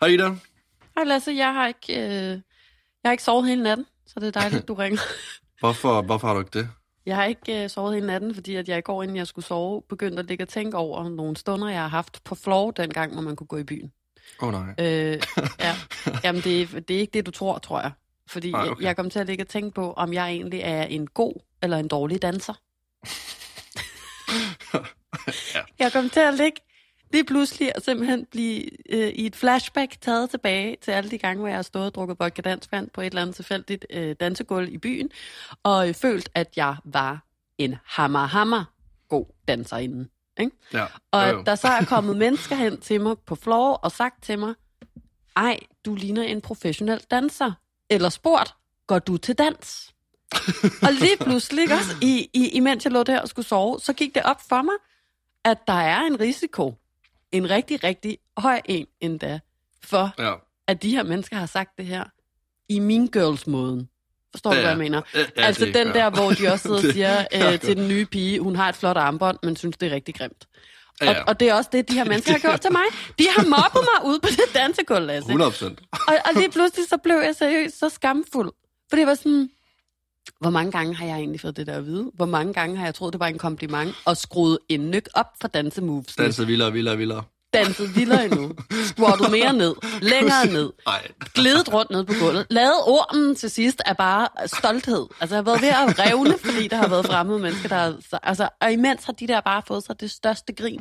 Hej Ida. Hej Lasse, jeg har ikke, øh, jeg har ikke sovet hele natten, så det er dejligt, du ringer. Hvorfor, hvorfor har du ikke det? Jeg har ikke øh, sovet hele natten, fordi at jeg i går, inden jeg skulle sove, begyndte at ligge og tænke over nogle stunder, jeg har haft på floor dengang, hvor man kunne gå i byen. Åh oh, nej. Øh, ja. Jamen, det det er ikke det, du tror, tror jeg. Fordi okay. okay. jeg, jeg kom til at ligge og tænke på, om jeg egentlig er en god eller en dårlig danser. Ja. Jeg kom til at ligge lige pludselig og simpelthen blive øh, i et flashback taget tilbage til alle de gange, hvor jeg har stået og drukket vodka dansvand på et eller andet tilfældigt øh, dansegulv i byen, og øh, følt, at jeg var en hammer, hammer god danserinde. Ikke? Ja. Og Jo, at jo. der så er kommet mennesker hen til mig på floor og sagt til mig, ej, du ligner en professionel danser. Eller spurgt, går du til dans? og lige pludselig, også, i, i, imens jeg lå der og skulle sove, så gik det op for mig, at der er en risiko, en rigtig, rigtig høj en endda, for Ja. at de her mennesker har sagt det her i min girls-måden. Forstår du, Ja, hvad ja. jeg mener? Ja, ja, altså den der, hvor de også sidder og siger øh, til den nye pige, hun har et flot armbånd, men synes, det er rigtig grimt. Ja, Og, ja. og det er også det, de her mennesker har gjort til mig. De har mobbet mig ude på det dansegulv, Lasse. 100 procent. Og, og lige pludselig så blev jeg seriøst så skamfuld. For det var sådan, hvor mange gange har jeg egentlig fået det der at vide? Hvor mange gange har jeg troet, det var en kompliment, og skruet en nyk op for dansemoves? Danset vildere, vildere, vildere. Danset vildere endnu. Squattet mere ned. Længere ned. Nej. Glidet rundt ned på gulvet. Lavet ormen til sidst af bare stolthed. Altså, jeg har været ved at revne, fordi der har været fremmede mennesker, der har... Altså, og imens har de der bare fået sig det største grin.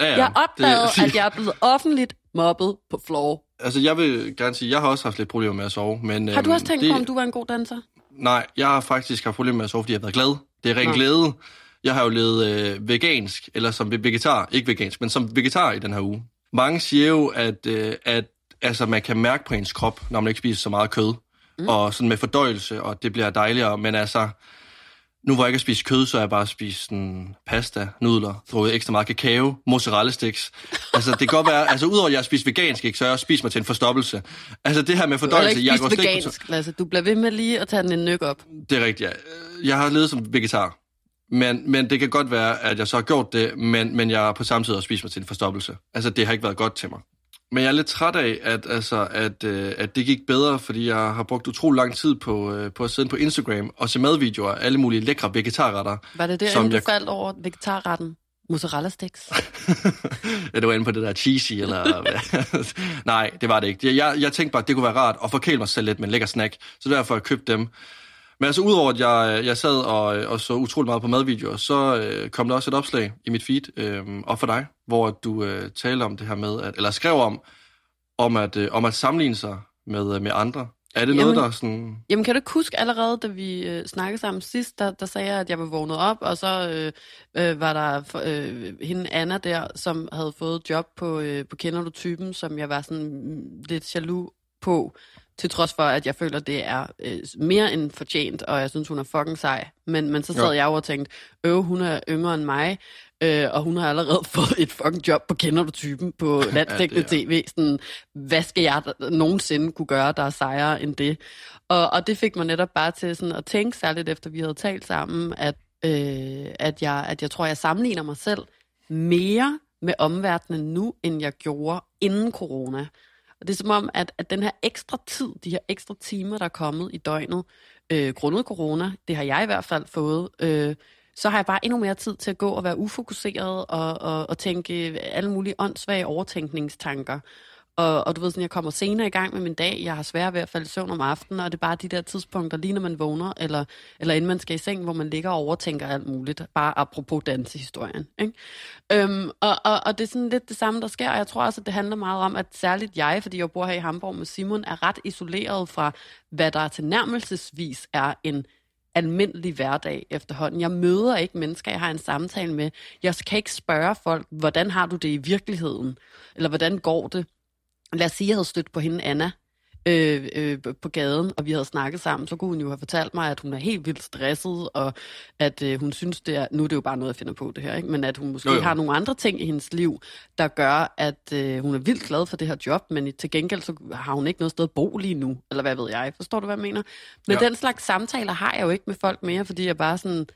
Ja, ja. Jeg opdagede, det, at jeg er blevet offentligt mobbet på floor. Altså, jeg vil gerne sige, jeg har også haft lidt problemer med at sove. Men, Har du øhm, også tænkt det, på, om du var en god danser? Nej, jeg har faktisk haft problemer med at sove, fordi jeg har været glad. Det er ren Nå. glæde. Jeg har jo levet øh, vegansk, eller som vegetar, ikke vegansk, men som vegetar i den her uge. Mange siger jo, at, øh, at altså, man kan mærke på ens krop, når man ikke spiser så meget kød, mm. og sådan med fordøjelse, og det bliver dejligere, men altså, nu hvor jeg ikke har spist kød, så har jeg bare spist sådan, pasta, nudler, drukket ekstra meget kakao, mozzarella sticks. Altså, det kan godt være, altså udover at jeg har spist vegansk, ikke, så har jeg også spist mig til en forstoppelse. Altså, det her med Du fordøjelse, ikke jeg går slet ikke vegansk, Lasse. Du bliver ved med lige at tage den en nyk op. det er rigtigt, ja. Jeg har levet som vegetar. Men, men det kan godt være, at jeg så har gjort det, men, men jeg har på samme tid også spist mig til en forstoppelse. Altså, det har ikke været godt til mig. Men jeg er lidt træt af, at, altså, at, øh, at det gik bedre, fordi jeg har brugt utrolig lang tid på, øh, på at sidde på Instagram og se madvideoer af alle mulige lækre vegetarretter. Var det der, Som inden du jeg- faldt over vegetarretten? Mozzarella sticks. ja, det var inde på det der cheesy, eller? Nej, det var det ikke. Jeg, jeg, jeg tænkte bare, at det kunne være rart at forkæle mig selv lidt med en lækker snack, så derfor har jeg købt dem. Men altså, udover at jeg, jeg sad og, og så utrolig meget på madvideoer, så øh, kom der også et opslag i mit feed, øh, og for dig, hvor du øh, taler om det her med, at, eller skrev om, om at, øh, om at sammenligne sig med, øh, med andre. Er det noget, Jamen- der er sådan... Jamen, kan du ikke huske allerede, da vi øh, snakkede sammen sidst, der, der sagde jeg, at jeg var vågnet op, og så øh, øh, var der øh, hende Anna der, som havde fået job på, øh, på Kender du typen, som jeg var sådan lidt jaloux på, til trods for, at jeg føler, det er øh, mere end fortjent, og jeg synes, hun er fucking sej. Men, men så sad Jo. jeg jo og tænkte, øh, hun er yngre end mig, øh, og hun har allerede fået et fucking job på Kender du typen på landstækkende er- tv. Sådan, hvad skal jeg nogensinde kunne gøre, der er sejere end det? Og, og det fik mig netop bare til sådan at tænke, særligt efter vi havde talt sammen, at, øh, at, jeg, at jeg tror, jeg sammenligner mig selv mere med omverdenen nu, end jeg gjorde inden corona. Og det er som om, at, at den her ekstra tid, de her ekstra timer, der er kommet i døgnet, øh, grundet corona, det har jeg i hvert fald fået, øh, så har jeg bare endnu mere tid til at gå og være ufokuseret og, og, og tænke alle mulige åndssvage overtænkningstanker. Og, og du ved sådan, jeg kommer senere i gang med min dag, jeg har svært ved at falde i søvn om aftenen, og det er bare de der tidspunkter, lige når man vågner, eller, eller inden man skal i seng, hvor man ligger og overtænker alt muligt, bare apropos dansehistorien. Ikke? Øhm, og, og, og det er sådan lidt det samme, der sker, og jeg tror også, at det handler meget om, at særligt jeg, fordi jeg bor her i Hamburg med Simon, er ret isoleret fra, hvad der tilnærmelsesvis er en almindelig hverdag efterhånden. Jeg møder ikke mennesker, jeg har en samtale med. Jeg kan ikke spørge folk, hvordan har du det i virkeligheden? Eller hvordan går det? Lad os sige, at jeg havde stødt på hende, Anna, øh, øh, på gaden, og vi havde snakket sammen, så kunne hun jo have fortalt mig, at hun er helt vildt stresset, og at øh, hun synes, det er, nu er det jo bare noget, jeg finder på det her, ikke? men at hun måske Jo, har nogle andre ting i hendes liv, der gør, at øh, hun er vildt glad for det her job, men til gengæld så har hun ikke noget sted at bo lige nu, eller hvad ved jeg, forstår du, hvad jeg mener? Men Ja. den slags samtaler har jeg jo ikke med folk mere, fordi jeg bare sådan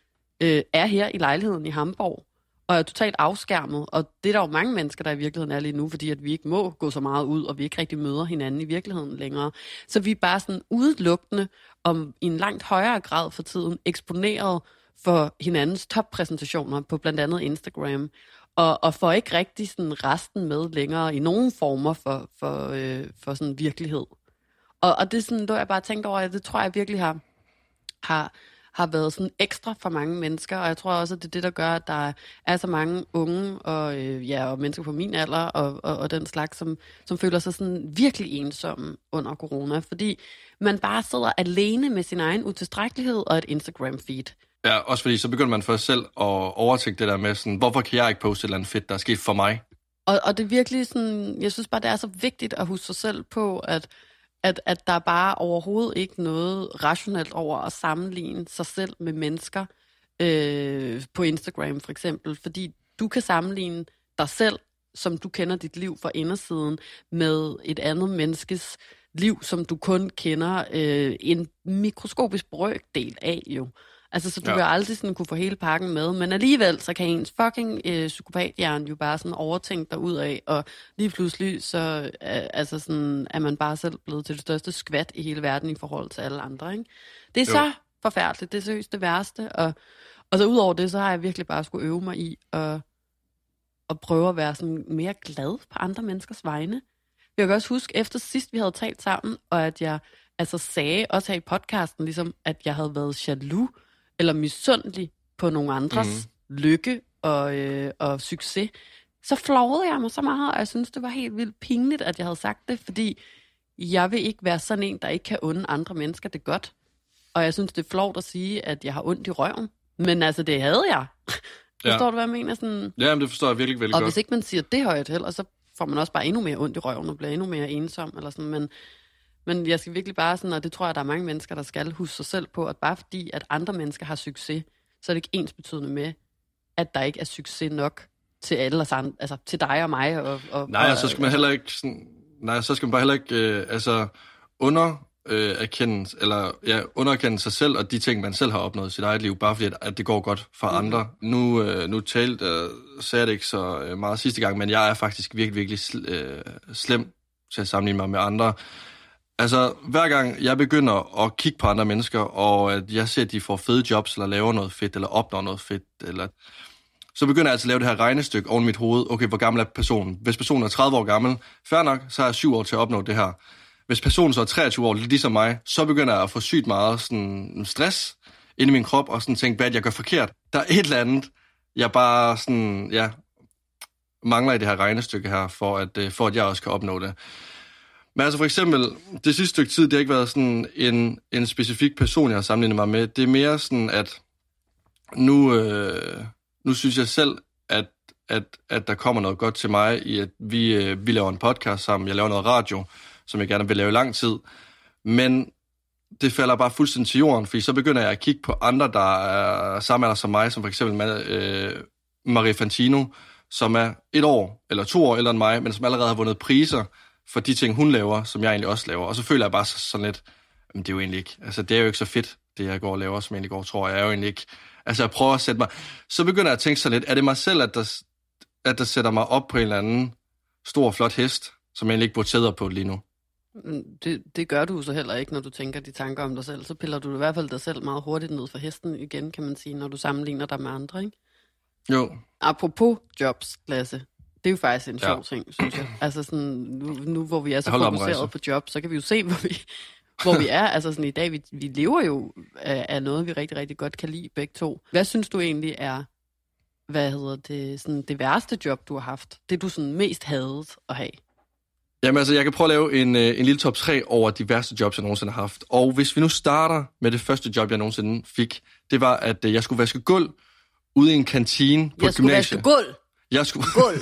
øh, er her i lejligheden i Hamburg, og er totalt afskærmet. Og det er der jo mange mennesker, der i virkeligheden er lige nu, fordi at vi ikke må gå så meget ud, og vi ikke rigtig møder hinanden i virkeligheden længere. Så vi er bare sådan udelukkende, om i en langt højere grad for tiden, eksponeret for hinandens toppræsentationer på blandt andet Instagram. Og, og får ikke rigtig sådan resten med længere i nogen former for, for, øh, for sådan virkelighed. Og, og det er sådan, da jeg bare tænkt over, at det tror jeg virkelig har, har, har været sådan ekstra for mange mennesker, og jeg tror også, at det er det, der gør, at der er så mange unge og, øh, ja, og mennesker på min alder og, og, og den slags, som, som føler sig sådan virkelig ensomme under corona, fordi man bare sidder alene med sin egen utilstrækkelighed og et Instagram-feed. Ja, også fordi så begynder man først selv at overtænke det der med sådan, hvorfor kan jeg ikke poste et eller andet fedt, der er sket for mig? Og, og det er virkelig sådan, jeg synes bare, det er så vigtigt at huske sig selv på, at at, at der er bare overhovedet ikke noget rationelt over at sammenligne sig selv med mennesker øh, på Instagram for eksempel, fordi du kan sammenligne dig selv, som du kender dit liv fra indersiden, med et andet menneskes liv, som du kun kender øh, en mikroskopisk brøkdel af jo. Altså, så du ja. vil aldrig sådan kunne få hele pakken med, men alligevel, så kan ens fucking øh, psykopathjern jo bare sådan overtænke dig ud af, og lige pludselig, så øh, altså sådan, er man bare selv blevet til det største skvat i hele verden i forhold til alle andre, ikke? Det er jo. så forfærdeligt, det er seriøst det værste, og, og så ud over det, så har jeg virkelig bare skulle øve mig i at, at prøve at være sådan mere glad på andre menneskers vegne. Jeg kan også huske, efter sidst vi havde talt sammen, og at jeg altså sagde, også her i podcasten, ligesom, at jeg havde været jaloux eller misundelig på nogle andres mm. lykke og, øh, og succes, så flovede jeg mig så meget, og jeg synes, det var helt vildt pinligt, at jeg havde sagt det, fordi jeg vil ikke være sådan en, der ikke kan unde andre mennesker det godt. Og jeg synes, det er flovt at sige, at jeg har ondt i røven. Men altså, det havde jeg. Ja. Forstår du, hvad jeg mener? Sådan... Ja, men det forstår jeg virkelig, virkelig og godt. Og hvis ikke man siger det højt heller, så får man også bare endnu mere ondt i røven og bliver endnu mere ensom. Eller sådan. Men, men jeg skal virkelig bare sådan, og det tror jeg, der er mange mennesker, der skal huske sig selv på, at bare fordi, at andre mennesker har succes, så er det ikke ens betydende med, at der ikke er succes nok til alle os andre, altså til dig og mig. Og, og, nej, og, så skal man heller ikke sådan, nej, så skal man bare heller ikke, øh, altså, under øh, erkende, eller ja, underkende sig selv og de ting, man selv har opnået i sit eget liv, bare fordi, at, at det går godt for mm. andre. Nu, øh, nu talte, øh, sagde jeg det ikke så øh, meget sidste gang, men jeg er faktisk virkelig, virkelig sl, øh, slem til at sammenligne mig med andre. Altså, hver gang jeg begynder at kigge på andre mennesker, og at jeg ser, at de får fede jobs, eller laver noget fedt, eller opnår noget fedt, eller så begynder jeg altså at lave det her regnestykke oven i mit hoved. Okay, hvor gammel er personen? Hvis personen er 30 år gammel, fair nok, så har jeg 7 år til at opnå det her. Hvis personen så er 23 år, ligesom mig, så begynder jeg at få sygt meget sådan, stress ind i min krop, og sådan tænke, hvad jeg gør forkert. Der er et eller andet, jeg bare sådan, ja, mangler i det her regnestykke her, for at, øh, for at jeg også kan opnå det. Men altså for eksempel, det sidste stykke tid, det har ikke været sådan en, en specifik person, jeg har sammenlignet mig med. Det er mere sådan, at nu, øh, nu synes jeg selv, at, at, at der kommer noget godt til mig i, at vi, øh, vi laver en podcast sammen. Jeg laver noget radio, som jeg gerne vil lave i lang tid. Men det falder bare fuldstændig til jorden, fordi så begynder jeg at kigge på andre, der er samme alder som mig, som for eksempel øh, Marie Fantino, som er et år eller to år ældre end mig, men som allerede har vundet priser for de ting, hun laver, som jeg egentlig også laver. Og så føler jeg bare sådan lidt, men det er jo egentlig ikke, altså det er jo ikke så fedt, det jeg går og laver, som jeg egentlig går tror jeg er jo egentlig ikke, altså jeg prøver at sætte mig, så begynder jeg at tænke så lidt, er det mig selv, at der, at der sætter mig op på en eller anden stor, flot hest, som jeg egentlig ikke burde sæde på lige nu? Mm, det, det gør du så heller ikke, når du tænker de tanker om dig selv. Så piller du i hvert fald dig selv meget hurtigt ned for hesten igen, kan man sige, når du sammenligner dig med andre, ikke? Jo. Apropos jobs, Lasse. Det er jo faktisk en sjov ja. ting, synes jeg. Altså sådan, nu, nu hvor vi er så fokuseret på job, så kan vi jo se, hvor vi, hvor vi er. Altså sådan i dag, vi, vi lever jo af, af noget, vi rigtig, rigtig godt kan lide begge to. Hvad synes du egentlig er, hvad hedder det, sådan det værste job, du har haft? Det du sådan mest havde at have? Jamen altså, jeg kan prøve at lave en, øh, en lille top 3 over de værste jobs, jeg nogensinde har haft. Og hvis vi nu starter med det første job, jeg nogensinde fik, det var, at øh, jeg skulle vaske gulv ude i en kantine på jeg et gymnasie. Jeg skulle vaske gulv? Jeg skulle, Gulv.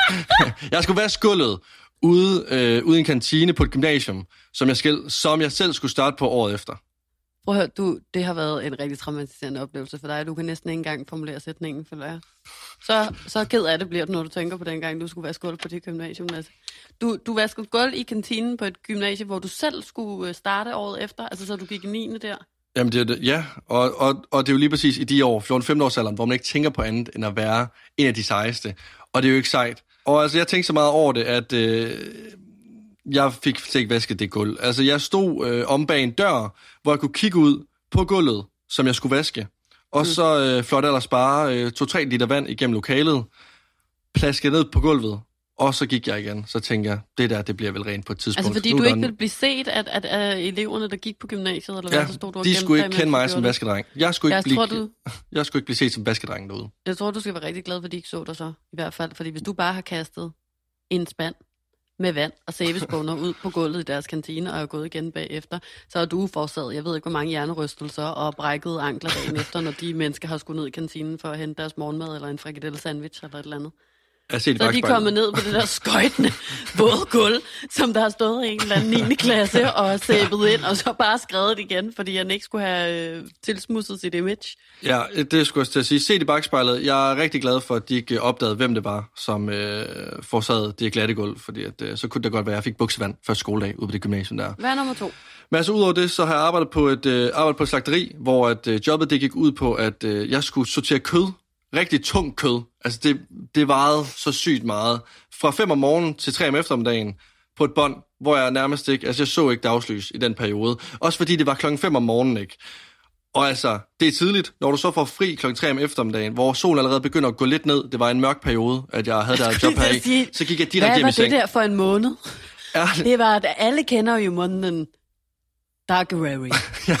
jeg skulle vaske gulvet ude, øh, ude i en kantine på et gymnasium, som jeg, skal, som jeg selv skulle starte på året efter. Prøv at høre, du, det har været en rigtig traumatiserende oplevelse for dig. Du kan næsten ikke engang formulere sætningen, føler jeg. Så, så ked af det bliver du, når du tænker på den gang, du skulle vaske gulv på det gymnasium. Altså. Du, du vaskede gulv i kantinen på et gymnasium, hvor du selv skulle øh, starte året efter, altså så du gik i 9. der. Jamen, det er det, ja, og, og, og det er jo lige præcis i de år, 14-15 års alderen, hvor man ikke tænker på andet end at være en af de sejeste. Og det er jo ikke sejt. Og altså, jeg tænkte så meget over det, at øh, jeg fik slet ikke vasket det gulv. Altså, jeg stod øh, om bag en dør, hvor jeg kunne kigge ud på gulvet, som jeg skulle vaske. Og mm. så øh, flot ellers bare øh, 2-3 liter vand igennem lokalet, plaskede ned på gulvet, og så gik jeg igen. Så tænkte jeg, det der, det bliver vel rent på et tidspunkt. Altså fordi Nu du ikke ville blive set af, at, af eleverne, der gik på gymnasiet, eller hvad, Ja, så stod du de skulle ikke kende mig som vaskedreng. Jeg skulle, ikke Jeg blive, tror, du, jeg skulle ikke blive set som vaskedrengen derude. jeg tror, du skal være rigtig glad for, at de ikke så dig så, i hvert fald. Fordi hvis du bare har kastet en spand med vand og sæbespåner ud på gulvet i deres kantine og er gået igen bagefter, så er du forårsaget, jeg ved ikke, hvor mange hjernerystelser og brækkede ankler dagen efter, når de mennesker har skulle ned i kantinen for at hente deres morgenmad eller en frikadelle sandwich eller et eller andet. Jeg set Så er de bakspejlet. kommet ned på det der skøjtende våde gulv, som der har stået i en eller anden 9. klasse og sæbet ind, og så bare skrevet igen, fordi han ikke skulle have øh, tilsmusset sit image. Ja, det skulle jeg til at sige. Set i bagspejlet, jeg er rigtig glad for, at de ikke opdagede, hvem det var, som øh, forårsagede det glatte gulv, fordi at, øh, så kunne det godt være, at jeg fik buksevand første skoledag ude på det gymnasium der. Hvad er nummer to? Men altså udover det, så har jeg arbejdet på et, øh, arbejdet på et slagteri, hvor at, øh, jobbet det gik ud på, at øh, jeg skulle sortere kød. Rigtig tung kød. Altså det, det varede så sygt meget. Fra 5 om morgenen til 3 om eftermiddagen på et bånd, hvor jeg nærmest ikke, altså jeg så ikke dagslys i den periode. Også fordi det var klokken 5 om morgenen, ikke? Og altså, det er tidligt, når du så får fri klokken 3 om eftermiddagen, hvor solen allerede begynder at gå lidt ned. Det var en mørk periode, at jeg havde der job her i. Så gik jeg Hvad direkte hjem var i det seng. der for en måned? Ja, Det var, at alle kender jo måneden Darkerary,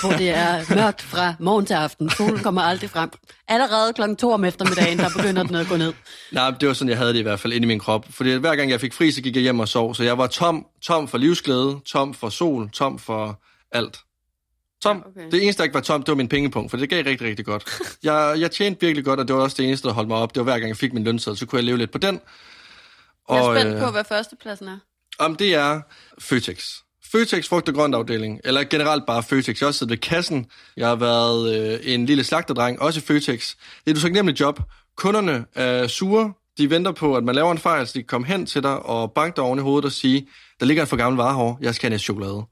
hvor det er mørkt fra morgen til aften. Solen kommer aldrig frem. Allerede klokken to om eftermiddagen, der begynder den at gå ned. Nej, det var sådan, jeg havde det i hvert fald inde i min krop. Fordi hver gang jeg fik fri, så gik jeg hjem og sov. Så jeg var tom, tom for livsglæde, tom for sol, tom for alt. Tom. Ja, okay. Det eneste, der ikke var tom, det var min pengepunkt, for det gav rigtig, rigtig godt. Jeg, jeg tjente virkelig godt, og det var også det eneste, der holdt mig op. Det var hver gang, jeg fik min lønseddel, så kunne jeg leve lidt på den. Jeg er Og, spændt på, øh, hvad førstepladsen er. om det er Føtex. Føtex frugt og grønt afdeling, eller generelt bare Føtex. Jeg har også siddet ved kassen. Jeg har været øh, en lille slagterdreng, også i Føtex. Det er et usagnemmeligt job. Kunderne er sure. De venter på, at man laver en fejl, så de kan komme hen til dig og banke dig oven i hovedet og sige, der ligger en for gammel vare her, jeg skal have en chokolade.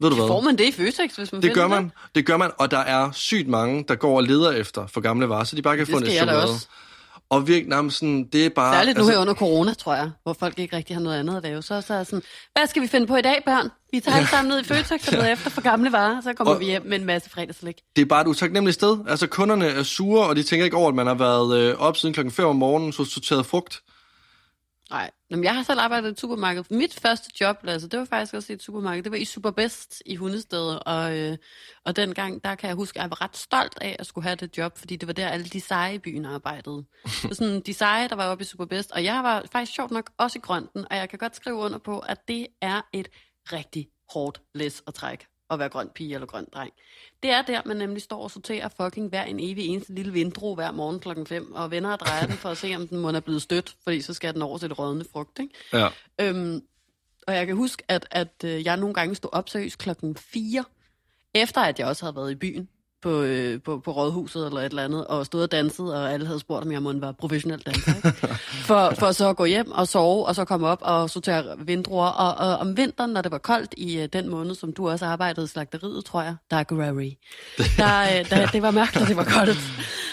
Ved du hvad? Får man det i Føtex, hvis man Det gør man, det gør man, og der er sygt mange, der går og leder efter for gamle varer, så de bare kan Det få en chokolade. også. Og virkelig, men sådan, det er bare... Særligt nu altså, her under corona, tror jeg, hvor folk ikke rigtig har noget andet at lave. Så, så er sådan, hvad skal vi finde på i dag, børn? Vi tager alle sammen ned i Føtex og leder efter for gamle varer, så kommer Og- vi hjem med en masse fredagslæg. det er bare et utaknemmeligt sted. Altså, kunderne er sure, og de tænker ikke over, at man har været øh, op siden klokken 5 om morgenen, så sorteret frugt. Nej, Jamen, jeg har selv arbejdet i et supermarked. Mit første job, altså, det var faktisk også i et supermarked. Det var i Superbest i Hundested, og, øh, og dengang, der kan jeg huske, at jeg var ret stolt af at skulle have det job, fordi det var der, alle de seje i byen arbejdede. Så sådan, de seje, der var oppe i Superbest, og jeg var faktisk sjovt nok også i grønten, og jeg kan godt skrive under på, at det er et rigtig hårdt læs at trække at være grøn pige eller grøn dreng. Det er der, man nemlig står og sorterer fucking hver en evig eneste lille vindro hver morgen klokken 5, og vender og drejer den for at se, om den må er blevet stødt, fordi så skal den over til det rådne frugt, ikke? Ja. Øhm, og jeg kan huske, at, at øh, jeg nogle gange stod op seriøst klokken 4, efter at jeg også havde været i byen på, øh, på, på rådhuset eller et eller andet, og stod og danset, og alle havde spurgt, om jeg måtte være professionel danser. Ikke? For, for så at gå hjem og sove, og så komme op og sortere vindruer. Og, og om vinteren, når det var koldt i øh, den måned, som du også arbejdede i slagteriet, tror jeg, Darkerary, der, øh, der, det var og det var koldt.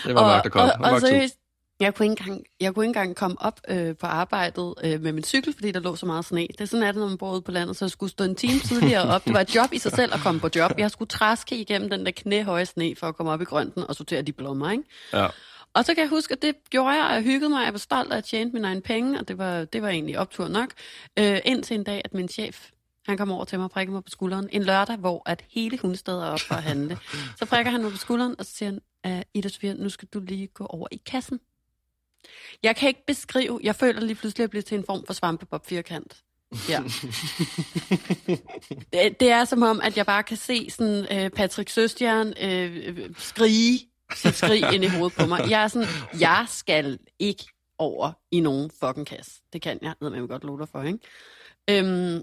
Det var mørkt og koldt. Og, og, og seriøst, jeg kunne, ikke engang, jeg kunne ikke engang komme op øh, på arbejdet øh, med min cykel, fordi der lå så meget sne. Det er sådan, det, når man bor ude på landet, så jeg skulle stå en time tidligere op. Det var et job i sig selv at komme på job. Jeg skulle træske igennem den der knæhøje sne for at komme op i grønten og sortere de blommer, ikke? Ja. Og så kan jeg huske, at det gjorde jeg, og jeg hyggede mig, jeg var stolt, og jeg tjente mine egne penge, og det var, det var egentlig optur nok. Øh, indtil en dag, at min chef, han kom over til mig og prikkede mig på skulderen. En lørdag, hvor at hele hundestedet er op for at handle. Så prikker han mig på skulderen, og så siger han, uh, Ida Sofia, nu skal du lige gå over i kassen. Jeg kan ikke beskrive, jeg føler lige pludselig, at jeg bliver til en form for svampebob firkant. Ja. det, det er som om, at jeg bare kan se sådan øh, Patrick Søstjern øh, skrige sit skrig ind i hovedet på mig. Jeg er sådan, jeg skal ikke over i nogen fucking kasse. Det kan jeg, ved man godt love dig for, ikke? Øhm,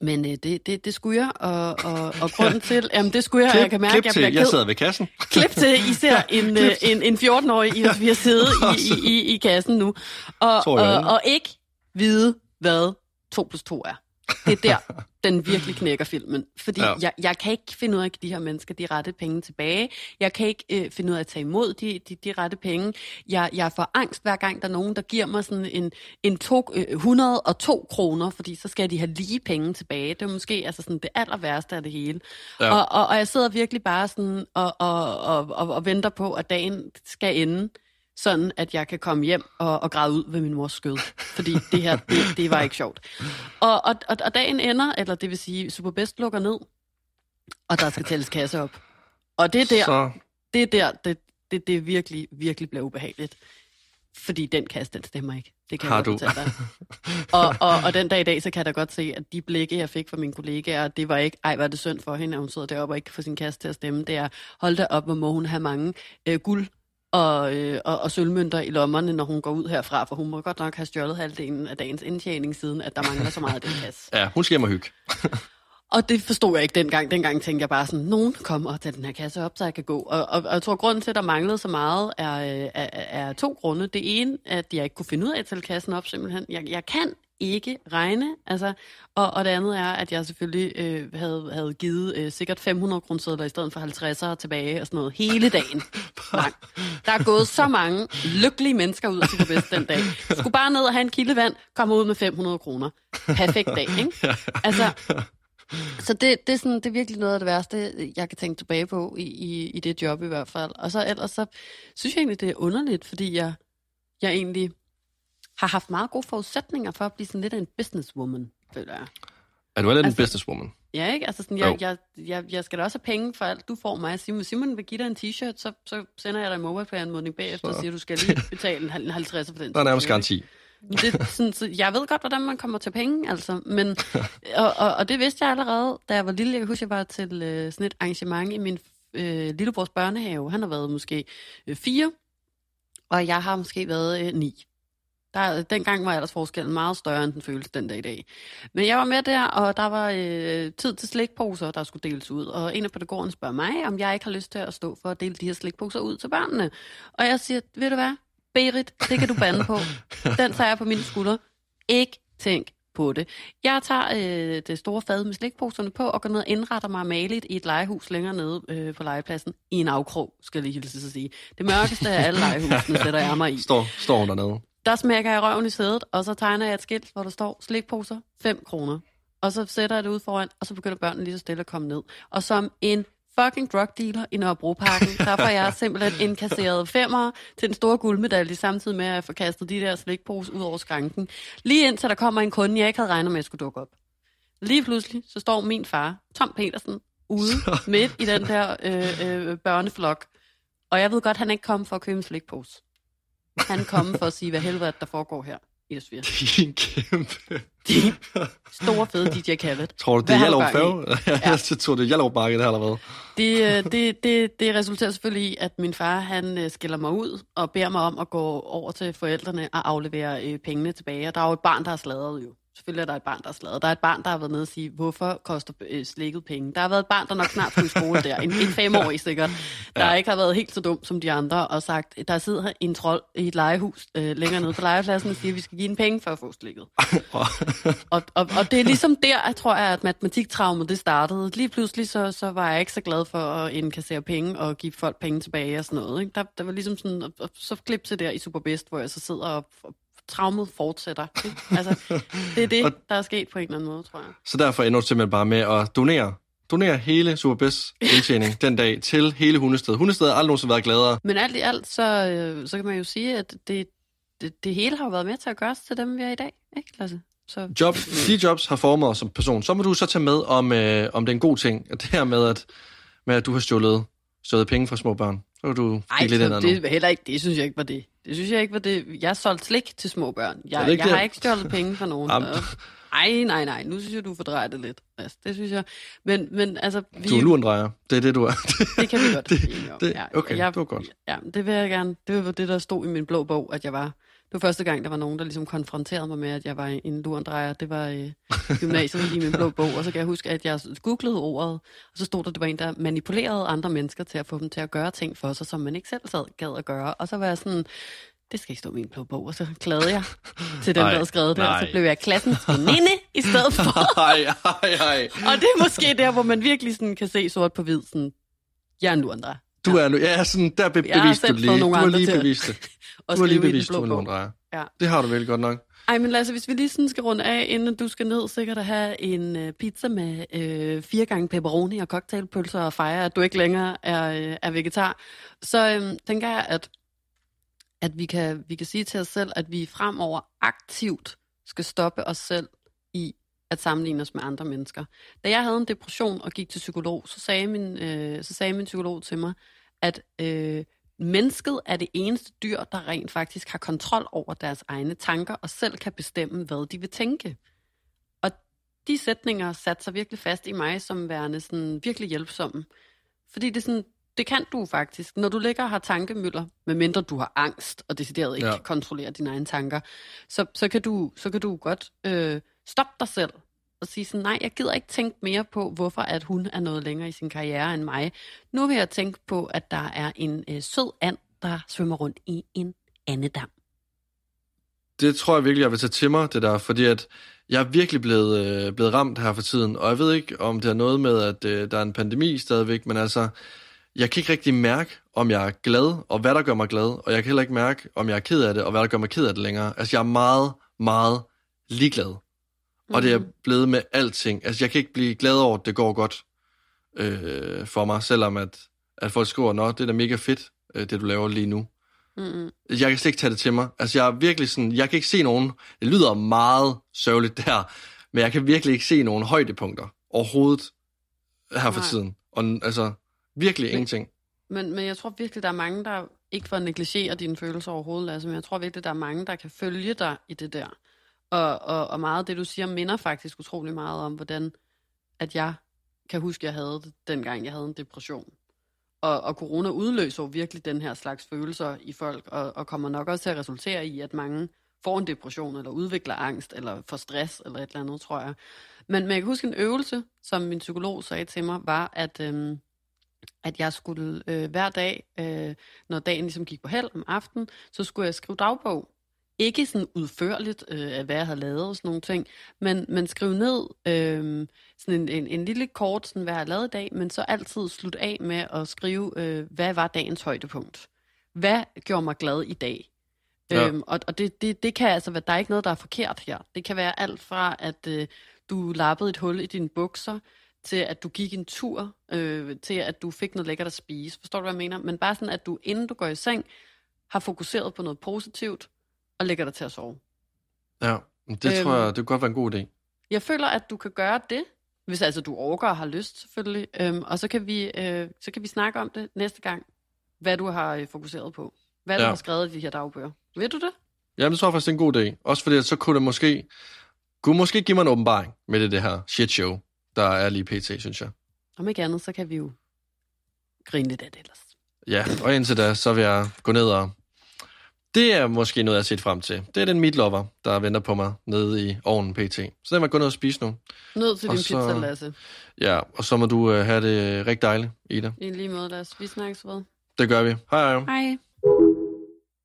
men øh, det, det, det skulle jeg, og, og, og grunden til, jamen det skulle jeg, og jeg kan mærke, klip at jeg til, bliver jeg ked. sidder ved kassen. Klip til, I ser en, øh, en, en 14-årig, I vi har siddet i, i, i, i kassen nu, og, Tror jeg, og, ja. og ikke vide, hvad 2 plus 2 er. Det er der, den virkelig knækker filmen. Fordi Ja. jeg, jeg kan ikke finde ud af, at de her mennesker de rette penge tilbage. Jeg kan ikke øh, finde ud af at tage imod de, de, de rette penge. Jeg, jeg får angst hver gang, der er nogen, der giver mig sådan en, en to, øh, 102 kroner, fordi så skal de have lige penge tilbage. Det er måske altså sådan det aller værste af det hele. Ja. Og, og, og jeg sidder virkelig bare sådan og, og, og, og, og venter på, at dagen skal ende sådan at jeg kan komme hjem og, og græde ud ved min mors skød. Fordi det her, det, det var ikke sjovt. Og, og, og, og dagen ender, eller det vil sige, Superbest lukker ned, og der skal tælles kasse op. Og det er der, Så det er der, det, det, det virkelig, virkelig bliver ubehageligt. Fordi den kasse, den stemmer ikke. Det kan Har jeg du? dig. Og, og, og den dag i dag, så kan jeg da godt se, at de blikke, jeg fik fra mine kollegaer, det var ikke, ej, var det synd for hende, at hun sidder deroppe og ikke kan få sin kasse til at stemme. Det er, hold da op, hvor må hun have mange øh, guld og, øh, og, og sølvmønter i lommerne, når hun går ud herfra, for hun må godt nok have stjålet halvdelen af dagens indtjening, siden at der mangler så meget af den kasse. ja, hun skal hjem og hygge. Og det forstod jeg ikke dengang. Dengang tænkte jeg bare sådan, nogen kommer og tager den her kasse op, så jeg kan gå. Og, og, og jeg tror, grunden til, at der manglede så meget, er, øh, er, er to grunde. Det ene, at jeg ikke kunne finde ud af at tælle kassen op, simpelthen. Jeg, jeg kan ikke regne. Altså, og, og det andet er, at jeg selvfølgelig øh, havde, havde givet øh, sikkert 500 kroner i stedet for 50'ere tilbage og sådan noget hele dagen lang. Der er gået så mange lykkelige mennesker ud til bedst den dag. Skulle bare ned og have en kilde vand, komme ud med 500 kroner. Perfekt dag, ikke? Altså, så det, det, er sådan, det er virkelig noget af det værste, jeg kan tænke tilbage på i, i, i det job i hvert fald. Og så ellers så synes jeg egentlig, det er underligt, fordi jeg, jeg egentlig har haft meget gode forudsætninger for at blive sådan lidt af en businesswoman, føler jeg. Er du heller den Altså- businesswoman? Ja, ikke? Altså sådan, jeg, jeg, jeg, jeg skal da også have penge for alt, du får mig. Simon, Simon vil give dig en t-shirt, så, så sender jeg dig en mobile pay anmodning bagefter og Så. siger, du skal lige betale en hal- en 50 for den. Der er nærmest garanti. Det, sådan, så jeg ved godt, hvordan man kommer til penge, altså. Men, og, og, og det vidste jeg allerede, da jeg var lille. Jeg kan huske, jeg var til øh, sådan et arrangement i min øh, lillebrors børnehave. Han har været måske øh, fire, og jeg har måske været øh, ni. Der, dengang var aldersforskellen meget større, end den føles den dag i dag. Men jeg var med der, og der var øh, tid til slikposer, der skulle deles ud. Og en af pædagogerne spørger mig, om jeg ikke har lyst til at stå for at dele de her slikposer ud til børnene. Og jeg siger, ved du hvad, Berit, det kan du bande på. Den tager jeg på mine skuldre. Ikke tænk på det. Jeg tager øh, det store fad med slikposerne på og går ned og indretter mig maligt i et legehus længere nede øh, på legepladsen. I en afkrog, skal jeg lige hilse at sige. Det mørkeste af alle legehusene sætter jeg mig i. Står, står hun dernede. Der smækker jeg røven i sædet, og så tegner jeg et skilt, hvor der står slikposer, 5 kroner. Og så sætter jeg det ud foran, og så begynder børnene lige så stille at komme ned. Og som en fucking drug dealer i Nørrebroparken, der får jeg simpelthen indkasseret femmer til en stor guldmedalje, samtidig med at jeg får kastet de der slikposer ud over skranken. Lige indtil der kommer en kunde, jeg ikke havde regnet med, at skulle dukke op. Lige pludselig, så står min far, Tom Petersen, ude midt i den der øh, øh, børneflok. Og jeg ved godt, han ikke kommet for at købe en slikpose. Han er kommet for at sige, hvad helvede der foregår her i Østfjern. Din kæmpe... De store fede DJ Khaled. Tror du, det er gang Færge? Jeg tror, det er Hjallerup Marked, det her, eller hvad? Det, øh, det, det, det resulterer selvfølgelig i, at min far han øh, skiller mig ud og beder mig om at gå over til forældrene og aflevere øh, pengene tilbage. Og der er jo et barn, der har sladret jo. Selvfølgelig er der et barn, der har sladret. Der er et barn, der har været nede og sige, hvorfor koster øh, slikket penge? Der har været et barn, der nok snart skulle i skole der. En, en femårig sikkert. Der Ja. ikke har været helt så dum som de andre og sagt, der sidder en trold i et legehus øh, længere nede på legepladsen og siger, at vi skal give en penge for at få slikket. Og, og, og det er ligesom der, jeg tror jeg, at matematiktraumet det startede. Lige pludselig så, så var jeg ikke så glad for at indkassere penge og give folk penge tilbage og sådan noget. Ikke? Der, der var ligesom sådan, og, og så klip til der i Superbest, hvor jeg så sidder og, og traumet fortsætter. Ikke? Altså, det er det, Og- der er sket på en eller anden måde, tror jeg. Så derfor ender du simpelthen bare med at donere. Donere hele Superbest indtjening den dag til hele Hundested. Hundested har aldrig nogensinde været gladere. Men alt i alt, så, øh, så kan man jo sige, at det, det, det hele har jo været med til at gøre os til dem, vi er i dag. Ikke, Lasse? Så, Job, de jobs har formet os som person. Så må du så tage med, om, øh, om det er en god ting. At det her med, at, med, at du har stjålet, stjålet penge fra små børn. Så kan du Ej, lidt så det, er heller ikke, det synes jeg ikke var det. Det synes jeg ikke var det. Jeg har solgt slik til små børn. Jeg, det ikke jeg det? har ikke stjålet penge fra nogen. Jamen. Og- Ej, nej, nej. Nu synes jeg, du fordrejer det lidt. Altså, det synes jeg. Men, men altså, vi, Du er lurendrejer. Det er det, du er. det kan vi godt det- det- okay, det var godt. Ja, det vil jeg gerne. Det var det, der stod i min blå bog, at jeg var. Det var første gang, der var nogen, der ligesom konfronterede mig med, at jeg var en lurendrejer. Det var øh, gymnasiet i min blå bog. Og så kan jeg huske, at jeg googlede ordet, og så stod der, at det var en, der manipulerede andre mennesker til at få dem til at gøre ting for sig, som man ikke selv sad gad at gøre. Og så var jeg sådan, det skal ikke stå i min blå bog, og så klagede jeg til den, der havde skrevet det, og så blev jeg klassens veninde i stedet for. Ej, ej, ej. og det er måske der, hvor man virkelig sådan kan se sort på hvid, sådan, jeg er nu andre. Du er nu, ja, sådan, der be- beviste du lige. Du nogle har andre lige bevist det. Og Du har lige skrive i den bevist, blå er bog. drejer. Ja. Det har du vel godt nok. Ej, men Lasse, hvis vi lige sådan skal runde af, inden du skal ned, sikkert at have en øh, pizza med øh, fire gange pepperoni og cocktailpølser og fejre, at du ikke længere er, øh, er vegetar, så øh, tænker jeg, at, at vi, kan, vi kan sige til os selv, at vi fremover aktivt skal stoppe os selv i at sammenligne os med andre mennesker. Da jeg havde en depression og gik til psykolog, så sagde min, øh, så sagde min psykolog til mig, at øh, mennesket er det eneste dyr, der rent faktisk har kontrol over deres egne tanker og selv kan bestemme, hvad de vil tænke. Og de sætninger satte sig virkelig fast i mig som værende sådan virkelig hjælpsomme. Fordi det sådan, det kan du faktisk. Når du ligger og har tankemøller, medmindre du har angst, og decideret ikke Ja. ja. kan kontrollere dine egne tanker, så, så, kan, du, så kan du godt øh, stoppe dig selv og sige sådan, nej, jeg gider ikke tænke mere på, hvorfor at hun er noget længere i sin karriere end mig. Nu vil jeg tænke på, at der er en øh, sød and, der svømmer rundt i en andedam. Det tror jeg virkelig, jeg vil tage til mig, det der, fordi at jeg er virkelig blevet, øh, blevet ramt her for tiden, og jeg ved ikke, om det har noget med, at øh, der er en pandemi stadigvæk, men altså, jeg kan ikke rigtig mærke, om jeg er glad, og hvad der gør mig glad, og jeg kan heller ikke mærke, om jeg er ked af det, og hvad der gør mig ked af det længere. Altså, jeg er meget, meget ligeglad. Mm. Og det er blevet med alting. Altså, jeg kan ikke blive glad over, at det går godt øh, for mig, selvom at, at folk skriver, nå, det er da mega fedt, øh, det du laver lige nu. Mm-hmm. Jeg kan slet ikke tage det til mig. Altså, jeg er virkelig sådan, jeg kan ikke se nogen, det lyder meget sørgeligt der, men jeg kan virkelig ikke se nogen højdepunkter overhovedet her for Nej. tiden. Og altså, virkelig Men- ingenting. Men, men jeg tror virkelig, der er mange, der ikke får negligere dine følelser overhovedet, Lasse, men jeg tror virkelig, der er mange, der kan følge dig i det der. Og, og, og meget af det, du siger, minder faktisk utrolig meget om, hvordan at jeg kan huske, jeg havde det, dengang jeg havde en depression. Og, og corona udløser jo virkelig den her slags følelser i folk, og, og kommer nok også til at resultere i, at mange får en depression, eller udvikler angst, eller får stress, eller et eller andet, tror jeg. Men, men jeg kan huske en øvelse, som min psykolog sagde til mig, var, at, øhm, at jeg skulle øh, hver dag, øh, når dagen ligesom gik på held om aftenen, så skulle jeg skrive dagbog. Ikke sådan udførligt øh, af, hvad jeg havde lavet og sådan nogle ting, men, men skrive ned øh, sådan en, en, en lille kort, sådan, hvad jeg havde lavet i dag, men så altid slutte af med at skrive, øh, hvad var dagens højdepunkt? Hvad gjorde mig glad i dag? Ja. Øhm, og og det, det, det kan altså være, der er ikke noget, der er forkert her. Det kan være alt fra, at øh, du lappede et hul i dine bukser, til at du gik en tur, øh, til at du fik noget lækkert at spise. Forstår du, hvad jeg mener? Men bare sådan, at du inden du går i seng, har fokuseret på noget positivt, og lægger dig til at sove. Ja, det øhm, Øhm. tror jeg, det kunne godt være en god idé. Jeg føler, at du kan gøre det, hvis altså du overgår og har lyst, selvfølgelig. Øhm, og så kan, vi, øh, så kan vi snakke om det næste gang, hvad du har øh, fokuseret på. Hvad du Ja. har skrevet i de her dagbøger. Ved du det? Jamen, det tror jeg faktisk, det er en god idé. Også fordi, at så kunne det måske, kunne måske give mig en åbenbaring med det, det her shit show, der er lige pt, synes jeg. Om ikke andet, så kan vi jo grine lidt af det ellers. Ja, og indtil da, så vil jeg gå ned og... Det er måske noget, jeg har set frem til. Det er den meatlover, der venter på mig nede i ovnen pt. Så den vil jeg gå ned og spise nu. Nød til Og din så- pizza, Lasse. Ja, og så må du øh, have det rigtig dejligt, Ida. I lige måde, Lasse. Vi snakkes ved. Det gør vi. Hej hej. Hej.